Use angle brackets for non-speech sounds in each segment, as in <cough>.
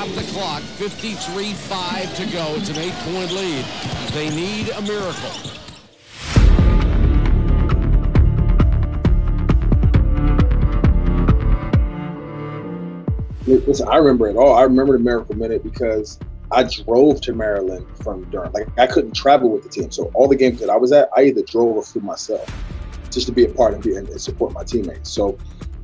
stop the clock. 53-5 to go. It's an eight-point lead. They need a miracle. Listen, I remember it all. I remember the Miracle Minute because I drove to Maryland from Durham. Like I couldn't travel with the team, so all the games that I was at, I either drove or flew myself, just to be a part and, be, and support my teammates. So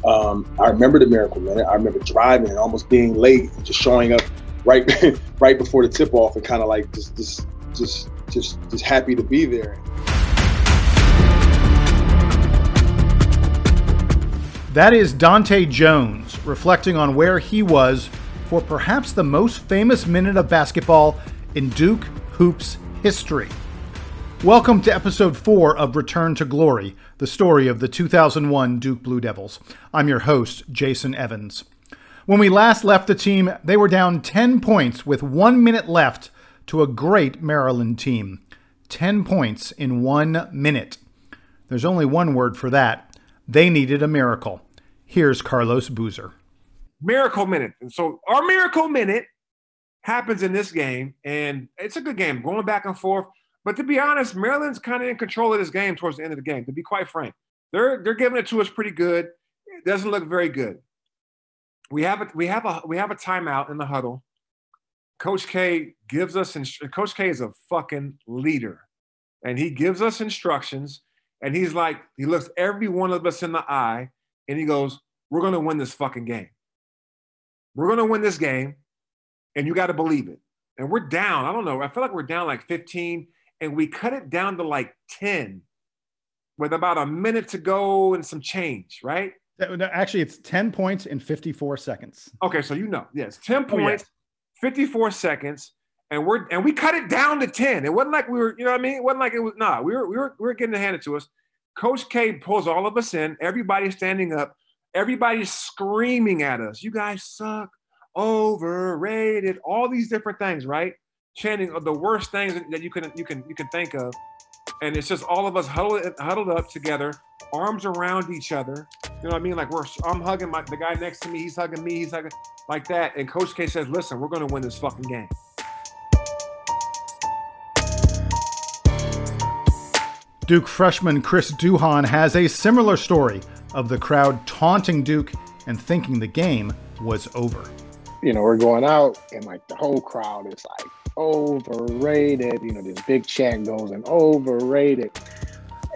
um, I remember the Miracle Minute. I remember driving and almost being late, and just showing up right <laughs> right before the tip off, and kind of like just just just just just happy to be there. That is Dahntay Jones reflecting on where he was for perhaps the most famous minute of basketball in Duke Hoops history. Welcome to episode 4 of Return to Glory, the story of the 2001 Duke Blue Devils. I'm your host, Jason Evans. When we last left the team, they were down 10 points with one minute left to a great Maryland team. 10 points in one minute. There's only one word for that. They needed a miracle. Here's Carlos Boozer. Miracle minute. And so our miracle minute happens in this game, and it's a good game, going back and forth. But to be honest, Maryland's kind of in control of this game towards the end of the game. To be quite frank, they're they're giving it to us pretty good. It doesn't look very good. We have a we have a we have a timeout in the huddle. Coach K gives us inst- Coach K is a fucking leader, and he gives us instructions. And he's like, he looks every one of us in the eye, and he goes, "We're gonna win this fucking game. We're gonna win this game, and you got to believe it." And we're down. I don't know. I feel like we're down like 15, and we cut it down to like 10, with about a minute to go and some change. Right? Actually, it's 10 points in 54 seconds. Okay, so you know, yes, 10 points, oh, yeah. 54 seconds, and we're and we cut it down to 10. It wasn't like we were, you know what I mean? It wasn't like it was nah, we were we were we were getting it handed to us. Coach K pulls all of us in, everybody standing up, everybody's screaming at us. You guys suck, overrated, all these different things, right? Chanting the worst things that you can you can you can think of. And it's just all of us huddled, huddled up together, arms around each other. You know what I mean? Like we're I'm hugging my the guy next to me, he's hugging me, he's hugging like that. And Coach K says, listen, we're gonna win this fucking game. Duke freshman Chris Duhon has a similar story of the crowd taunting Duke and thinking the game was over. You know, we're going out and like the whole crowd is like overrated. You know, this big chant goes and overrated.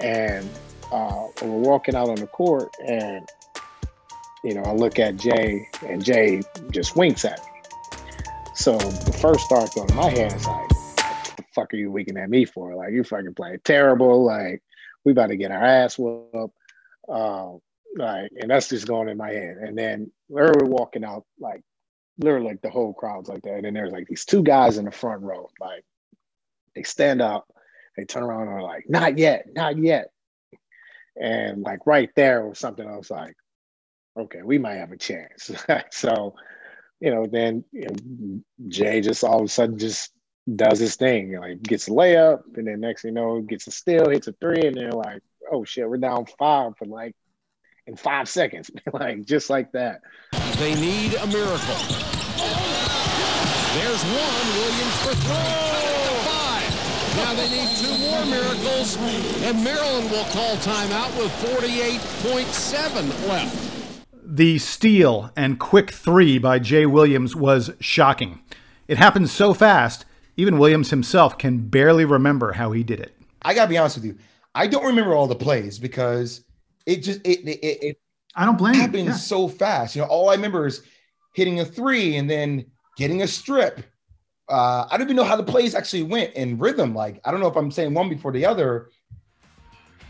And uh, we're walking out on the court and, you know, I look at Jay and Jay just winks at me. So the first thought going in my head is like, "What the fuck are you winking at me for? Like, you fucking playing terrible. Like, we about to get our ass whooped. Uh, like, and that's just going in my head. And then we're walking out, like, literally, like the whole crowd's like that. And then there's like these two guys in the front row, like, they stand up, they turn around and are like, not yet, not yet. And like right there was something I was like, okay, we might have a chance. <laughs> so, you know, then you know, Jay just all of a sudden just does his thing, like gets a layup, and then next thing you know, gets a steal, hits a three, and they're like, oh shit, we're down five for like in five seconds, <laughs> like just like that. They need a miracle. There's one, Williams for three. Five. Now they need two more miracles, and Maryland will call timeout with 48.7 left. The steal and quick three by Jay Williams was shocking. It happened so fast, even Williams himself can barely remember how he did it. I gotta be honest with you. I don't remember all the plays because it just it it, it I don't blame it happened yeah. so fast. You know, all I remember is hitting a three and then getting a strip. Uh, I don't even know how the plays actually went in rhythm. Like I don't know if I'm saying one before the other.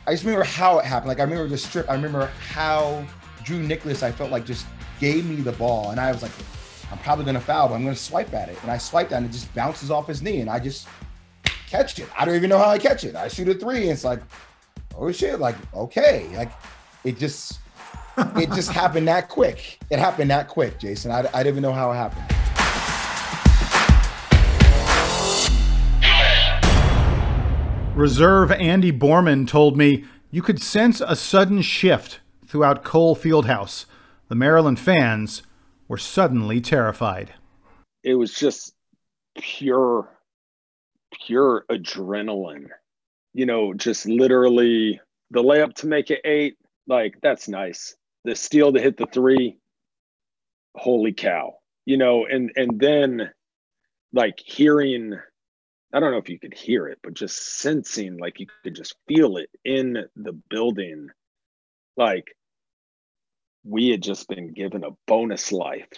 I just remember how it happened. Like I remember the strip. I remember how Drew Nicholas. I felt like just gave me the ball, and I was like, I'm probably going to foul, but I'm going to swipe at it. And I swipe that and it just bounces off his knee and I just catch it. I don't even know how I catch it. I shoot a three and it's like, oh shit, like, okay. Like it just, it just happened that quick. It happened that quick, Jason. I, I didn't even know how it happened. Reserve Andy Borman told me you could sense a sudden shift throughout Cole Fieldhouse. The Maryland fans were suddenly terrified. it was just pure, pure adrenaline. You know, just literally the layup to make it eight, like that's nice. The steal to hit the three, holy cow. You know, and and then like hearing I don't know if you could hear it, but just sensing like you could just feel it in the building. Like we had just been given a bonus life.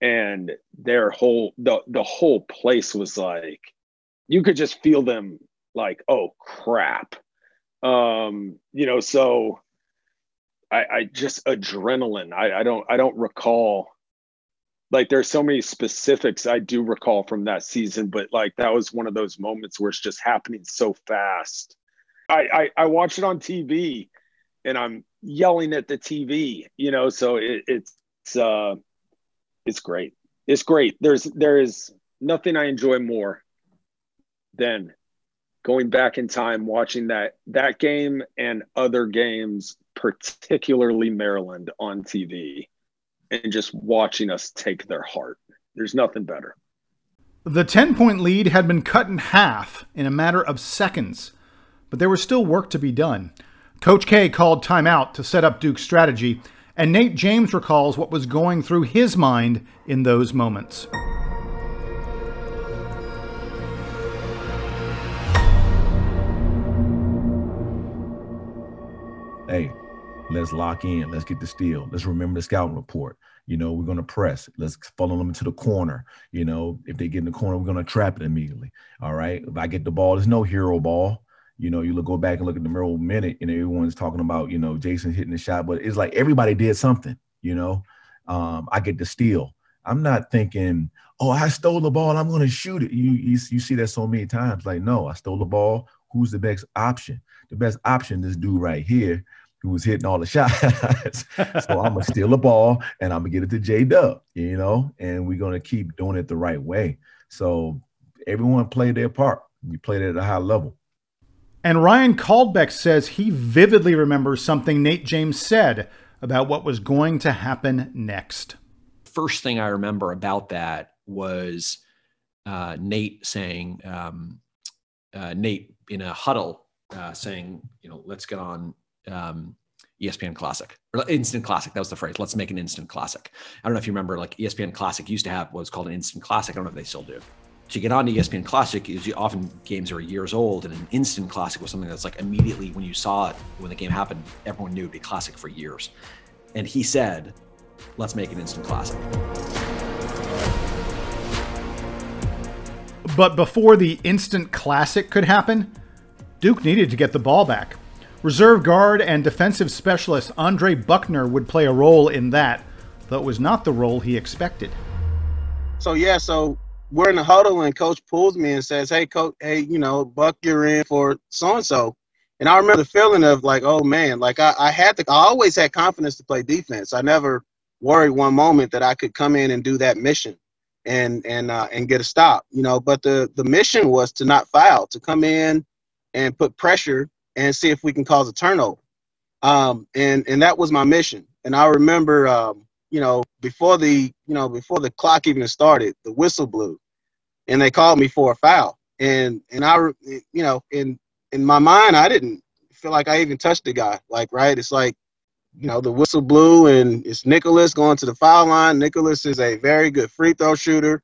And their whole the the whole place was like you could just feel them like, oh crap. Um, you know, so I, I just adrenaline. I, I don't I don't recall like there's so many specifics I do recall from that season, but like that was one of those moments where it's just happening so fast. I I, I watch it on TV and I'm yelling at the TV, you know, so it, it's uh it's great. It's great. There's there is nothing I enjoy more than going back in time watching that that game and other games, particularly Maryland on TV and just watching us take their heart. There's nothing better. The 10 point lead had been cut in half in a matter of seconds, but there was still work to be done. Coach K called timeout to set up Duke's strategy, and Nate James recalls what was going through his mind in those moments. Let's lock in. Let's get the steal. Let's remember the scouting report. You know, we're going to press. Let's follow them into the corner. You know, if they get in the corner, we're going to trap it immediately. All right. If I get the ball, there's no hero ball. You know, you look go back and look at the miracle minute, and everyone's talking about, you know, Jason hitting the shot, but it's like everybody did something, you know. Um, I get the steal. I'm not thinking, oh, I stole the ball. I'm going to shoot it. You, you you see that so many times. Like, no, I stole the ball. Who's the best option? The best option, this dude right here who was hitting all the shots. <laughs> so I'm gonna steal the ball and I'm gonna get it to J Dub, you know, and we're gonna keep doing it the right way. So everyone played their part. You played it at a high level. And Ryan Caldbeck says he vividly remembers something Nate James said about what was going to happen next. First thing I remember about that was uh, Nate saying, um, uh, Nate in a huddle uh, saying, you know, let's get on um, ESPN Classic or Instant Classic. That was the phrase. Let's make an Instant Classic. I don't know if you remember, like ESPN Classic used to have what was called an Instant Classic. I don't know if they still do. So you get on to ESPN Classic, is often games are years old, and an Instant Classic was something that's like immediately when you saw it when the game happened, everyone knew it'd be classic for years. And he said, "Let's make an Instant Classic." But before the Instant Classic could happen, Duke needed to get the ball back. Reserve guard and defensive specialist Andre Buckner would play a role in that, though it was not the role he expected. So yeah, so we're in the huddle and coach pulls me and says, "Hey, coach, hey, you know, Buck, you're in for so and so." And I remember the feeling of like, "Oh man!" Like I, I had to, I always had confidence to play defense. I never worried one moment that I could come in and do that mission and and uh, and get a stop, you know. But the the mission was to not foul, to come in and put pressure and see if we can cause a turnover. Um, and and that was my mission. And I remember, um, you know, before the you know before the clock even started, the whistle blew, and they called me for a foul. And and I, you know, in in my mind, I didn't feel like I even touched the guy. Like, right? It's like, you know, the whistle blew, and it's Nicholas going to the foul line. Nicholas is a very good free throw shooter,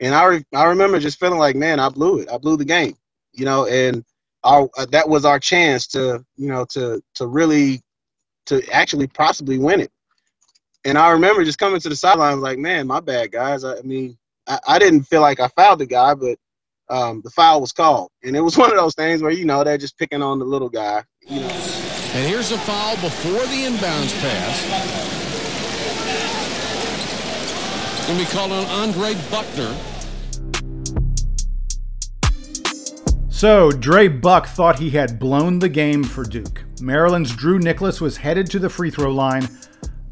and I re- I remember just feeling like, man, I blew it. I blew the game. You know, and our uh, that was our chance to you know to to really to actually possibly win it. And I remember just coming to the sidelines like, man, my bad, guys. I, I mean, I, I, didn't feel like I fouled the guy, but um, the foul was called, and it was <laughs> one of those things where you know they're just picking on the little guy, you know. And here's a foul before the inbounds pass. Going to be called on Andre Buckner. So, Dre Buck thought he had blown the game for Duke. Maryland's Drew Nicholas was headed to the free throw line,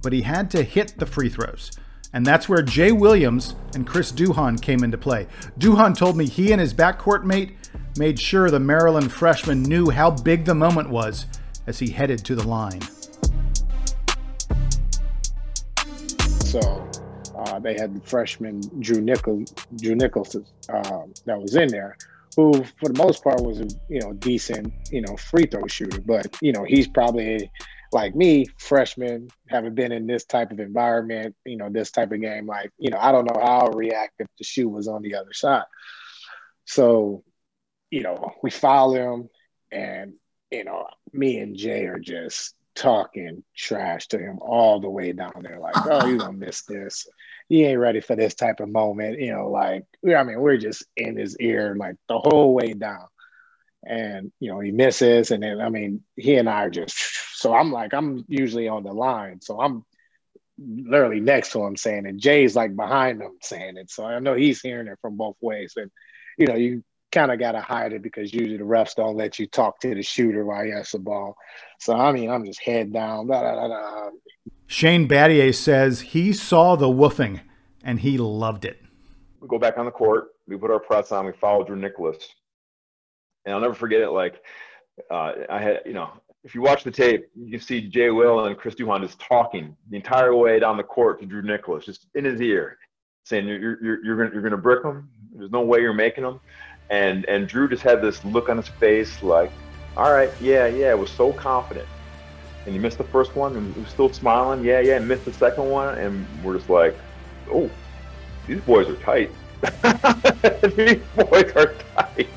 but he had to hit the free throws. And that's where Jay Williams and Chris Duhon came into play. Duhon told me he and his backcourt mate made sure the Maryland freshman knew how big the moment was as he headed to the line. So uh, they had the freshman Drew Nichols, Drew Nichols uh, that was in there, who for the most part was a you know decent you know free throw shooter, but you know he's probably like me, freshman, haven't been in this type of environment, you know, this type of game. Like, you know, I don't know how I'll react if the shoe was on the other side. So, you know, we foul him, and you know, me and Jay are just talking trash to him all the way down there. Like, oh, you're gonna miss this. You ain't ready for this type of moment. You know, like, I mean, we're just in his ear like the whole way down and you know he misses and then i mean he and i are just so i'm like i'm usually on the line so i'm literally next to him saying it jay's like behind him saying it so i know he's hearing it from both ways and you know you kind of got to hide it because usually the refs don't let you talk to the shooter while he has the ball so i mean i'm just head down blah, blah, blah, shane battier says he saw the woofing and he loved it we go back on the court we put our press on we follow drew nicholas and I'll never forget it. Like uh, I had, you know, if you watch the tape, you can see Jay Will and Chris Duhon just talking the entire way down the court to Drew Nicholas, just in his ear, saying you're you're you're gonna you're gonna brick him. There's no way you're making him. And and Drew just had this look on his face, like, all right, yeah, yeah, was so confident. And he missed the first one, and he was still smiling. Yeah, yeah, and missed the second one, and we're just like, oh, these boys are tight. <laughs> these boys are tight.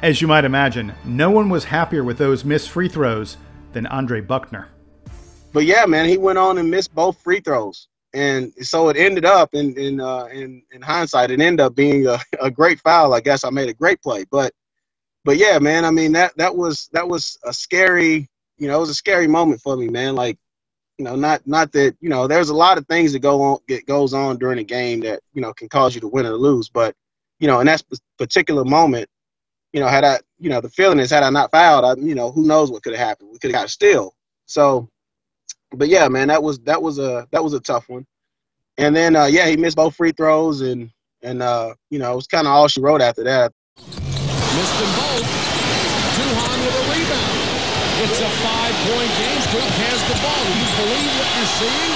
As you might imagine, no one was happier with those missed free throws than Andre Buckner. But yeah, man, he went on and missed both free throws. And so it ended up in in uh, in, in hindsight, it ended up being a, <laughs> a great foul. I guess I made a great play. But but yeah, man, I mean that that was that was a scary, you know, it was a scary moment for me, man. Like, you know, not not that, you know, there's a lot of things that go on get goes on during a game that, you know, can cause you to win or lose. But, you know, in that particular moment, you know, had I, you know, the feeling is had I not fouled, I, you know, who knows what could have happened? We could have got still. So, but yeah, man, that was that was a that was a tough one. And then uh, yeah, he missed both free throws, and and uh, you know, it was kind of all she wrote after that. Missed them both. Duhon with a rebound. It's a five-point game. Duke has the ball. Do you believe what you're seeing?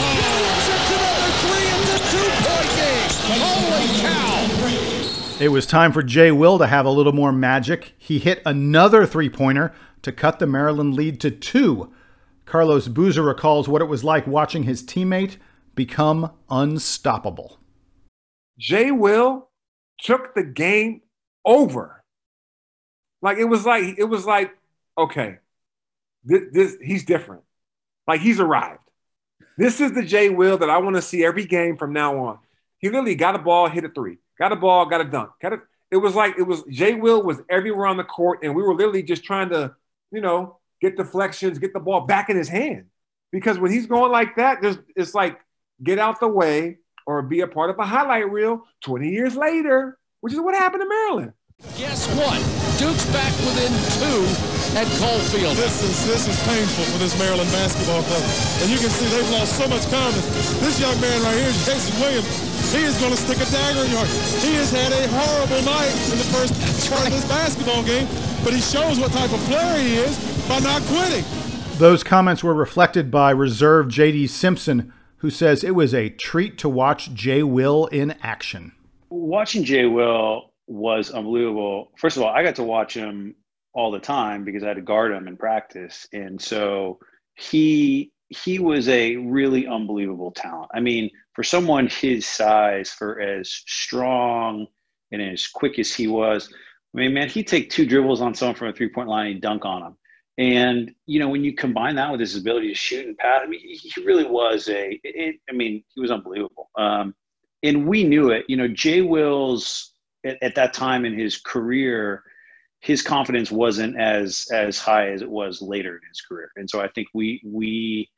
Oh, it's another three. It's a two-point game. Holy cow! It was time for Jay Will to have a little more magic. He hit another three pointer to cut the Maryland lead to two. Carlos Boozer recalls what it was like watching his teammate become unstoppable. Jay Will took the game over. Like it was like it was like okay, this, this he's different. Like he's arrived. This is the Jay Will that I want to see every game from now on. He literally got a ball, hit a three got a ball, got a dunk. Got a, it was like it was Jay Will was everywhere on the court, and we were literally just trying to, you know, get deflections, get the ball back in his hand. Because when he's going like that, there's it's like get out the way or be a part of a highlight reel 20 years later, which is what happened to Maryland. Guess what? Duke's back within two at Cole Field. This is this is painful for this Maryland basketball club. And you can see they've lost so much confidence. This young man right here, Jason Williams, he is going to stick a dagger in your heart. He has had a horrible night in the first part of this basketball game, but he shows what type of player he is by not quitting. Those comments were reflected by reserve J.D. Simpson, who says it was a treat to watch Jay Will in action. Watching Jay Will was unbelievable. First of all, I got to watch him all the time because I had to guard him in practice. And so he he was a really unbelievable talent. I mean, for someone his size, for as strong and as quick as he was, I mean, man, he'd take two dribbles on someone from a three point line and dunk on him. And, you know, when you combine that with his ability to shoot and pass, I mean, he really was a, it, I mean, he was unbelievable. Um, and we knew it. You know, Jay Wills at, at that time in his career, his confidence wasn't as as high as it was later in his career. And so I think we we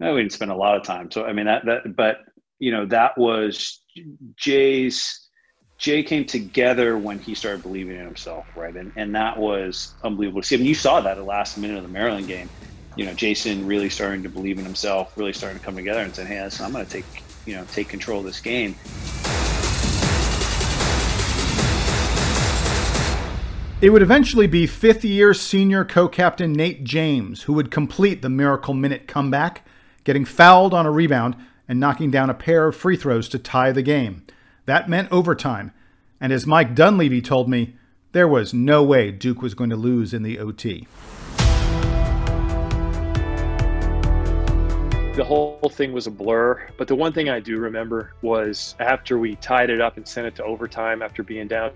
we didn't spend a lot of time. So I mean that that but you know, that was Jay's Jay came together when he started believing in himself, right? And and that was unbelievable to see. I mean, you saw that at the last minute of the Maryland game. You know, Jason really starting to believe in himself, really starting to come together and saying, "Hey, listen, I'm going to take you know take control of this game." It would eventually be fifth year senior co captain Nate James who would complete the Miracle Minute comeback, getting fouled on a rebound and knocking down a pair of free throws to tie the game. That meant overtime, and as Mike Dunleavy told me, there was no way Duke was going to lose in the OT. the whole thing was a blur. But the one thing I do remember was after we tied it up and sent it to overtime after being down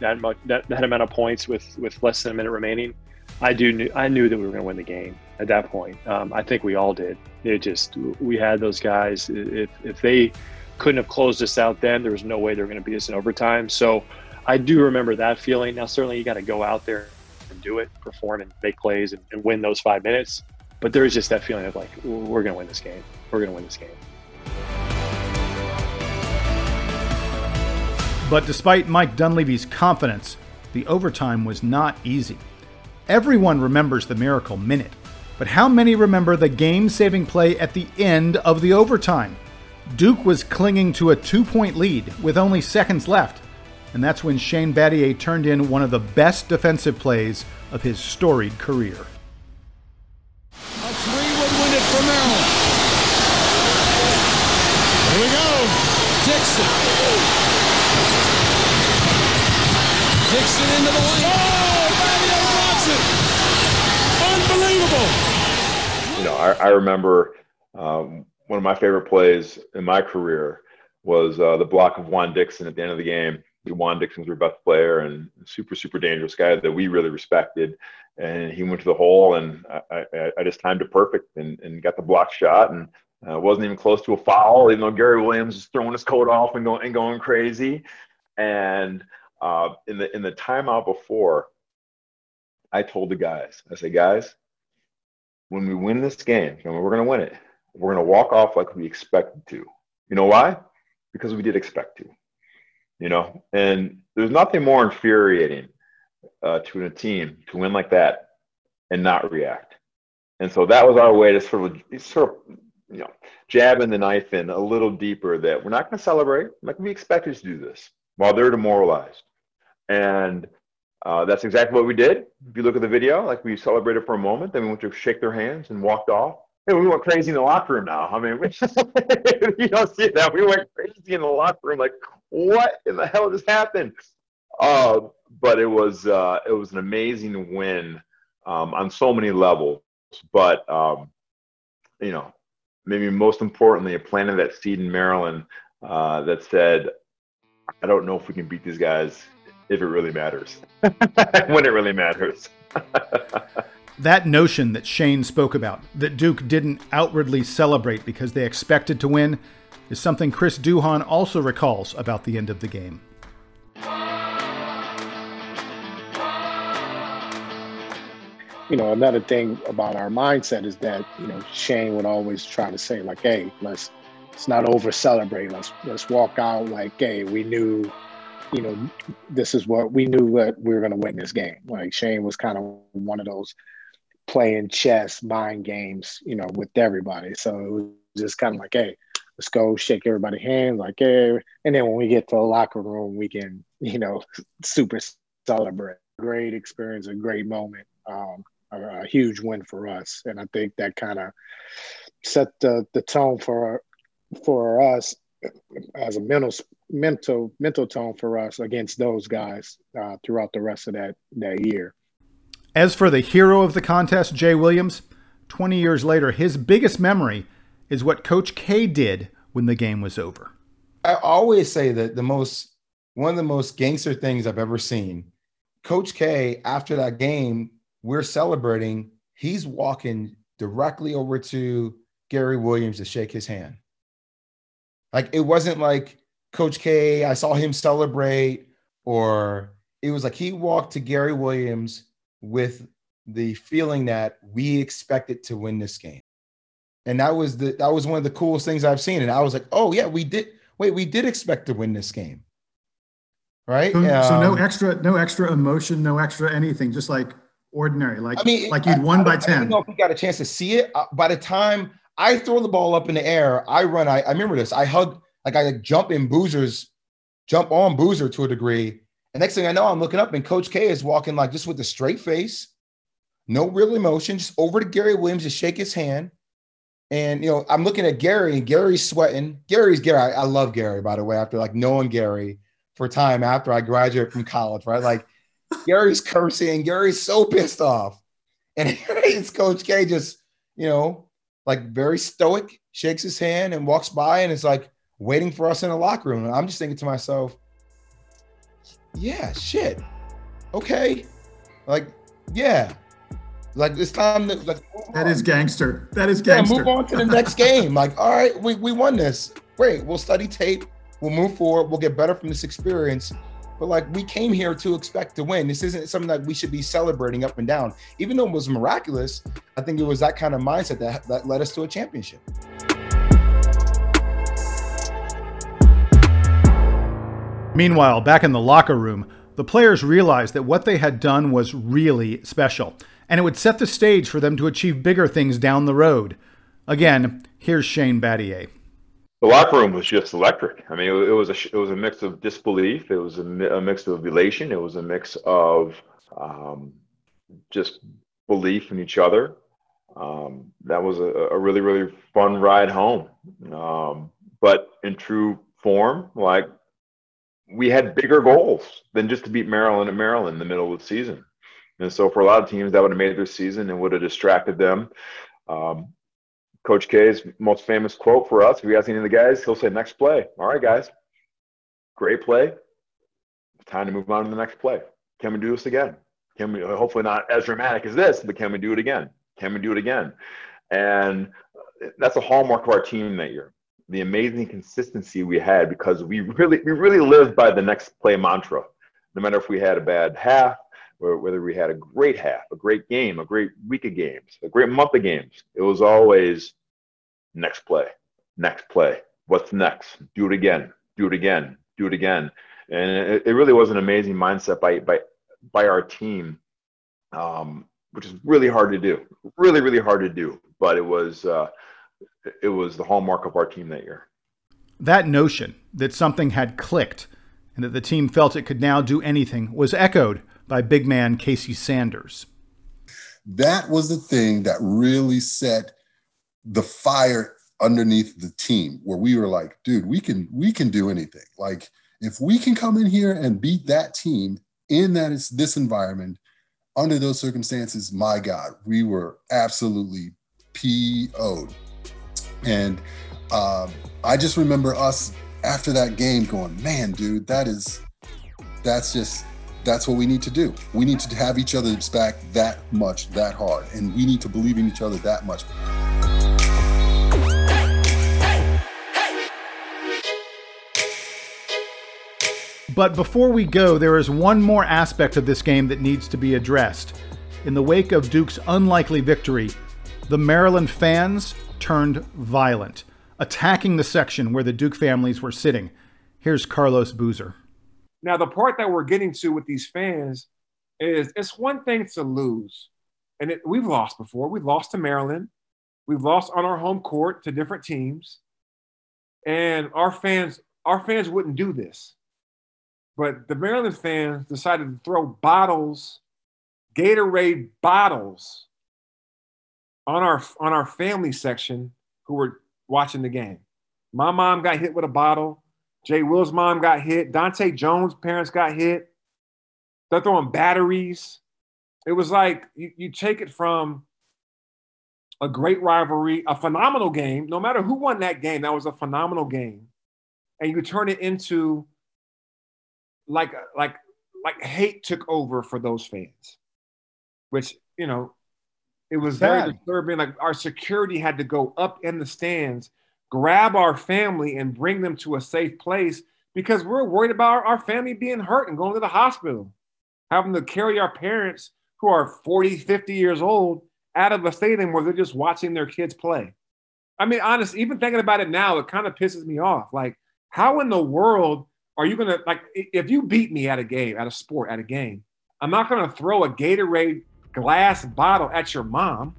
that much that, that amount of points with with less than a minute remaining. I do knew I knew that we were going to win the game at that point. Um, I think we all did. It just we had those guys. If if they couldn't have closed us out then, there was no way they were going to beat us in overtime. So I do remember that feeling. Now certainly you got to go out there and do it, perform and make plays and, and win those five minutes. But there is just that feeling of like we're going to win this game. We're going to win this game. But despite Mike Dunleavy's confidence, the overtime was not easy. Everyone remembers the miracle minute, but how many remember the game saving play at the end of the overtime? Duke was clinging to a two point lead with only seconds left, and that's when Shane Battier turned in one of the best defensive plays of his storied career. A three would win it for Maryland. Here we go. Dixon. Dixon into the lane. Oh, Battier blocks it. Unbelievable. You know, I, I remember um, one of my favorite plays in my career was uh, the block of Juan Dixon at the end of the game. Juan Dixon was our best player and super, super dangerous guy that we really respected. And he went to the hole, and I, I, I just timed it perfect and, and got the block shot. And uh, wasn't even close to a foul, even though Gary Williams was throwing his coat off and going and going crazy. And uh, in the in the timeout before, I told the guys, I said, guys, when we win this game, and we're going to win it, we're going to walk off like we expected to. You know why? Because we did expect to. You know, and there's nothing more infuriating uh, to a team to win like that and not react. And so that was our way to sort of sort of you know jabbing the knife in a little deeper that we're not going to celebrate like we expected to do this while they're demoralized. And uh, that's exactly what we did. If you look at the video, like we celebrated for a moment, then we went to shake their hands and walked off. And we went crazy in the locker room now. I mean, we, <laughs> you don't see that. We went crazy in the locker room, like, what in the hell just happened? Uh, but it was uh, it was an amazing win um, on so many levels. But um, you know, maybe most importantly, it planted that seed in Maryland uh, that said, I don't know if we can beat these guys if it really matters, <laughs> when it really matters. <laughs> that notion that Shane spoke about, that Duke didn't outwardly celebrate because they expected to win, is something Chris Duhon also recalls about the end of the game. You know, another thing about our mindset is that, you know, Shane would always try to say, like, hey, let's let's not over celebrate. Let's let's walk out like, hey, we knew you know, this is what we knew that we were going to win this game. Like Shane was kind of one of those playing chess mind games, you know, with everybody. So it was just kind of like, hey, let's go shake everybody's hands, like, hey. And then when we get to the locker room, we can, <laughs> you know, super celebrate. Great experience, a great moment, um, a, a huge win for us. And I think that kind of set the, the tone for for us as a mental mental mental tone for us against those guys uh, throughout the rest of that that year. As for the hero of the contest, Jay Williams, 20 years later, his biggest memory is what Coach K did when the game was over. I always say that the most one of the most gangster things I've ever seen. Coach K, after that game, we're celebrating. He's walking directly over to Gary Williams to shake his hand. Like it wasn't like Coach K, I saw him celebrate, or it was like he walked to Gary Williams with the feeling that we expected to win this game. And that was the that was one of the coolest things I've seen. And I was like, oh yeah, we did wait, we did expect to win this game. Right. So, um, so no extra, no extra emotion, no extra anything, just like ordinary, like I mean, like you'd won I, by I 10. don't know if we got a chance to see it. Uh, by the time I throw the ball up in the air. I run. I, I remember this. I hug, like I jump in Boozer's, jump on Boozer to a degree, And next thing I know, I'm looking up and Coach K is walking like just with a straight face, no real emotion, just over to Gary Williams to shake his hand. And you know, I'm looking at Gary and Gary's sweating. Gary's Gary. I, I love Gary, by the way, after like knowing Gary for time after I graduated from college, right? Like Gary's cursing, Gary's so pissed off. And <laughs> it's Coach K just, you know, like very stoic, shakes his hand and walks by and is like waiting for us in the locker room. And I'm just thinking to myself, yeah, shit. Okay. Like, yeah. Like it's time to like that is gangster. That is yeah, gangster. move on to the next game. Like, all right, we, we won this. Great. We'll study tape. We'll move forward. We'll get better from this experience. But like we came here to expect to win. This isn't something that we should be celebrating up and down. Even though it was miraculous, I think it was that kind of mindset that, that led us to a championship. Meanwhile, back in the locker room, the players realized that what they had done was really special, and it would set the stage for them to achieve bigger things down the road. Again, here's Shane Battier. The locker room was just electric. I mean, it, was a it was a mix of disbelief, it was a, a mix of elation, it was a mix of um, just belief in each other. Um, that was a, a, really really fun ride home. Um, but in true form, like we had bigger goals than just to beat Maryland at Maryland in the middle of the season. And so for a lot of teams, that would have made their season and would have distracted them. Um, Coach K's most famous quote for us, if you ask any of the guys, he'll say, next play. All right, guys, great play. Time to move on to the next play. Can we do this again? Can we, hopefully not as dramatic as this, but can we do it again? Can we do it again? And that's a hallmark of our team that year the amazing consistency we had because we really we really lived by the next play mantra. No matter if we had a bad half or whether we had a great half, a great game, a great week of games, a great month of games, it was always next play, next play. What's next? Do it again. Do it again. Do it again. And it, it really was an amazing mindset by by by our team, um, which is really hard to do. Really, really hard to do. But it was. Uh, it was the hallmark of our team that year. That notion that something had clicked and that the team felt it could now do anything was echoed by big man Casey Sanders. That was the thing that really set the fire underneath the team where we were like, dude, we can we can do anything. Like if we can come in here and beat that team in that is this environment under those circumstances, my God, we were absolutely PO'd. And um, I just remember us after that game going, man, dude, that is, that's just, that's what we need to do. We need to have each other's back that much, that hard. And we need to believe in each other that much. But before we go, there is one more aspect of this game that needs to be addressed. In the wake of Duke's unlikely victory, the Maryland fans turned violent, attacking the section where the Duke families were sitting. Here's Carlos Boozer. Now, the part that we're getting to with these fans is it's one thing to lose, and it, we've lost before. We've lost to Maryland, we've lost on our home court to different teams, and our fans, our fans wouldn't do this, but the Maryland fans decided to throw bottles, Gatorade bottles, on our on our family section who were watching the game. My mom got hit with a bottle. Jay Will's mom got hit. Dahntay Jones' parents got hit. They're throwing batteries. It was like you, you take it from a great rivalry, a phenomenal game. No matter who won that game, that was a phenomenal game. And you turn it into like like like hate took over for those fans, which you know it was very disturbing. Like our security had to go up in the stands, grab our family, and bring them to a safe place because we're worried about our, family being hurt and going to the hospital, having to carry our parents who are 40, 50 years old out of a stadium where they're just watching their kids play. I mean, honestly, even thinking about it now, it kind of pisses me off. Like, how in the world are you gonna like if you beat me at a game, at a sport, at a game? I'm not gonna throw a Gatorade glass bottle at your mom.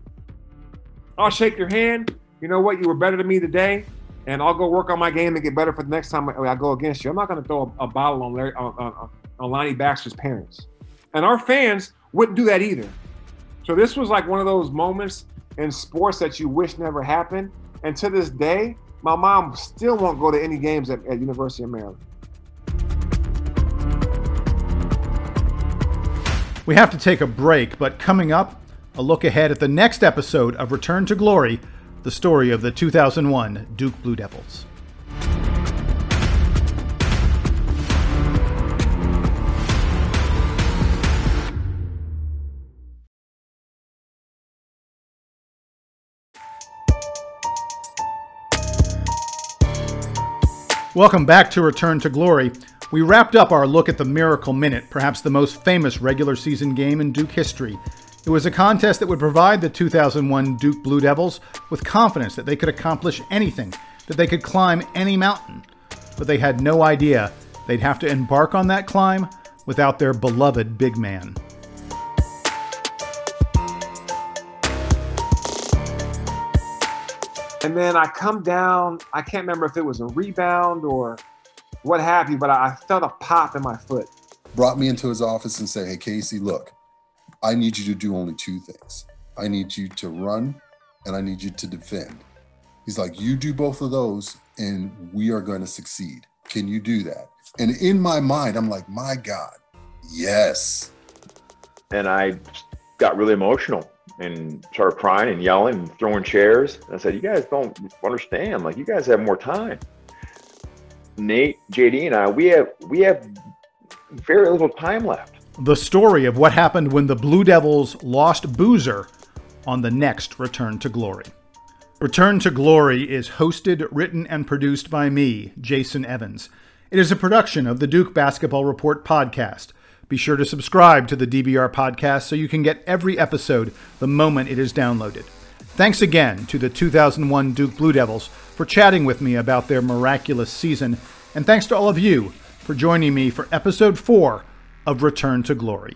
I'll shake your hand. You know what? You were better than me today, and I'll go work on my game and get better for the next time I, go against you. I'm not going to throw a, a, bottle on Larry on, on, on Lonny Baxter's parents. And our fans wouldn't do that either. So this was like one of those moments in sports that you wish never happened. And to this day, my mom still won't go to any games at, at University of Maryland. We have to take a break, but coming up, a look ahead at the next episode of Return to Glory, the story of the 2001 Duke Blue Devils. Welcome back to Return to Glory. We wrapped up our look at the Miracle Minute, perhaps the most famous regular season game in Duke history. It was a contest that would provide the 2001 Duke Blue Devils with confidence that they could accomplish anything, that they could climb any mountain. But they had no idea they'd have to embark on that climb without their beloved big man. And then I come down, I can't remember if it was a rebound or what have you, but I felt a pop in my foot. Brought me into his office and said, Hey, Casey, look, I need you to do only two things. I need you to run and I need you to defend. He's like, You do both of those and we are going to succeed. Can you do that? And in my mind, I'm like, My God, yes. And I got really emotional and started crying and yelling and throwing chairs. And I said, You guys don't understand. Like, you guys have more time. Nate, JD, and I, we have we have very little time left. The story of what happened when the Blue Devils lost Boozer on the next Return to Glory. Return to Glory is hosted, written, and produced by me, Jason Evans. It is a production of the Duke Basketball Report podcast. Be sure to subscribe to the DBR podcast so you can get every episode the moment it is downloaded. Thanks again to the 2001 Duke Blue Devils for chatting with me about their miraculous season, and thanks to all of you for joining me for episode 4 of Return to Glory.